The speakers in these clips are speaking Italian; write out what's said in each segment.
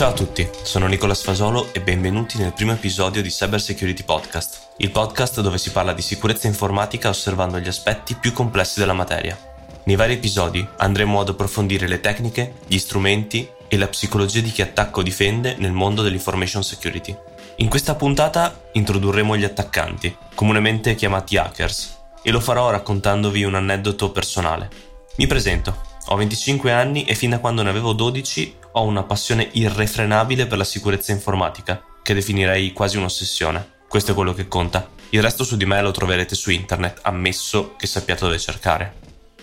Ciao a tutti, sono Nicola Sfasolo e benvenuti nel primo episodio di Cyber Security Podcast, il podcast dove si parla di sicurezza informatica osservando gli aspetti più complessi della materia. Nei vari episodi andremo ad approfondire le tecniche, gli strumenti e la psicologia di chi attacca o difende nel mondo dell'information security. In questa puntata introdurremo gli attaccanti, comunemente chiamati hackers, e lo farò raccontandovi un aneddoto personale. Mi presento, ho 25 anni e fin da quando ne avevo 12 ho una passione irrefrenabile per la sicurezza informatica, che definirei quasi un'ossessione. Questo è quello che conta. Il resto su di me lo troverete su internet, ammesso che sappiate dove cercare.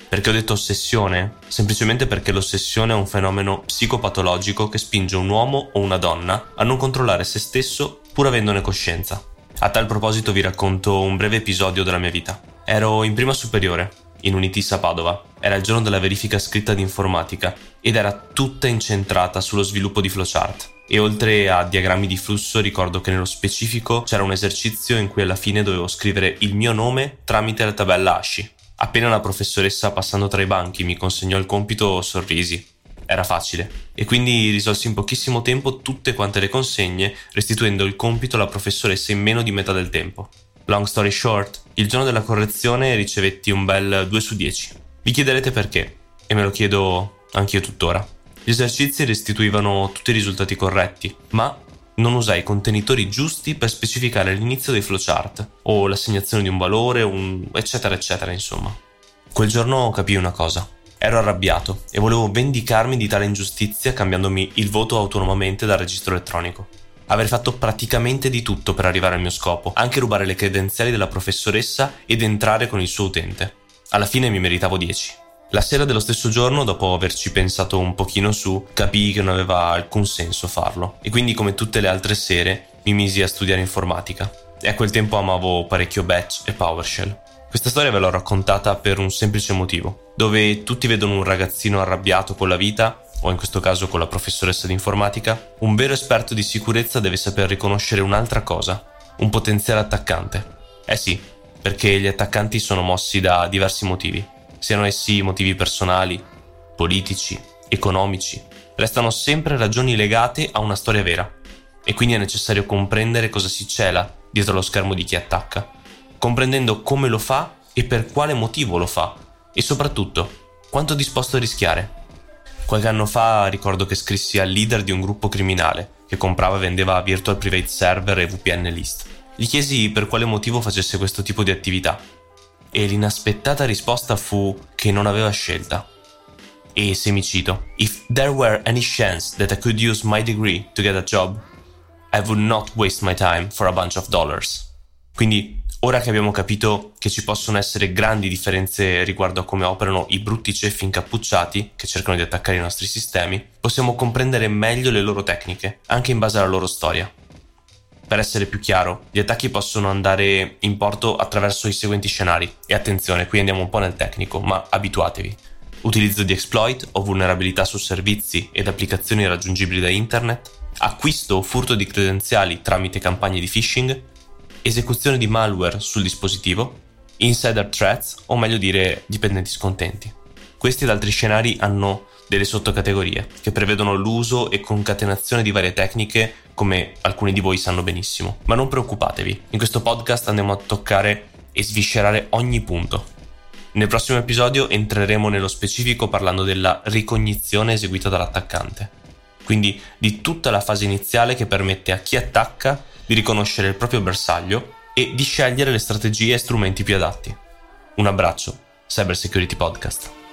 Perché ho detto ossessione? Semplicemente perché l'ossessione è un fenomeno psicopatologico che spinge un uomo o una donna a non controllare se stesso pur avendone coscienza. A tal proposito vi racconto un breve episodio della mia vita. Ero in prima superiore, in Unitis a Padova. Era il giorno della verifica scritta di informatica ed era tutta incentrata sullo sviluppo di flowchart. E oltre a diagrammi di flusso ricordo che nello specifico c'era un esercizio in cui alla fine dovevo scrivere il mio nome tramite la tabella ASCII. Appena la professoressa passando tra i banchi mi consegnò il compito sorrisi. Era facile e quindi risolsi in pochissimo tempo tutte quante le consegne restituendo il compito alla professoressa in meno di metà del tempo. Long story short, il giorno della correzione ricevetti un bel 2 su 10. Vi chiederete perché, e me lo chiedo anch'io tuttora. Gli esercizi restituivano tutti i risultati corretti, ma non usai i contenitori giusti per specificare l'inizio dei flowchart, o l'assegnazione di un valore, un... eccetera eccetera insomma. Quel giorno capii una cosa. Ero arrabbiato e volevo vendicarmi di tale ingiustizia cambiandomi il voto autonomamente dal registro elettronico. Avrei fatto praticamente di tutto per arrivare al mio scopo, anche rubare le credenziali della professoressa ed entrare con il suo utente. Alla fine mi meritavo 10. La sera dello stesso giorno, dopo averci pensato un pochino su, capii che non aveva alcun senso farlo e quindi come tutte le altre sere mi misi a studiare informatica. E a quel tempo amavo parecchio Batch e PowerShell. Questa storia ve l'ho raccontata per un semplice motivo, dove tutti vedono un ragazzino arrabbiato con la vita o in questo caso con la professoressa di informatica, un vero esperto di sicurezza deve saper riconoscere un'altra cosa, un potenziale attaccante. Eh sì, perché gli attaccanti sono mossi da diversi motivi, siano essi motivi personali, politici, economici, restano sempre ragioni legate a una storia vera e quindi è necessario comprendere cosa si cela dietro lo schermo di chi attacca, comprendendo come lo fa e per quale motivo lo fa e soprattutto quanto è disposto a rischiare. Qualche anno fa ricordo che scrissi al leader di un gruppo criminale che comprava e vendeva virtual private server e VPN list. Gli chiesi per quale motivo facesse questo tipo di attività e l'inaspettata risposta fu che non aveva scelta. E se mi cito, If there were any chance that I could use my degree to get a job, I would not waste my time for a bunch of dollars. Quindi Ora che abbiamo capito che ci possono essere grandi differenze riguardo a come operano i brutti ceffi incappucciati che cercano di attaccare i nostri sistemi, possiamo comprendere meglio le loro tecniche, anche in base alla loro storia. Per essere più chiaro, gli attacchi possono andare in porto attraverso i seguenti scenari. E attenzione, qui andiamo un po' nel tecnico, ma abituatevi. Utilizzo di exploit o vulnerabilità su servizi ed applicazioni raggiungibili da internet, acquisto o furto di credenziali tramite campagne di phishing, esecuzione di malware sul dispositivo, insider threats o meglio dire dipendenti scontenti. Questi ed altri scenari hanno delle sottocategorie che prevedono l'uso e concatenazione di varie tecniche come alcuni di voi sanno benissimo. Ma non preoccupatevi, in questo podcast andiamo a toccare e sviscerare ogni punto. Nel prossimo episodio entreremo nello specifico parlando della ricognizione eseguita dall'attaccante, quindi di tutta la fase iniziale che permette a chi attacca di riconoscere il proprio bersaglio e di scegliere le strategie e strumenti più adatti. Un abbraccio, Cyber Security Podcast.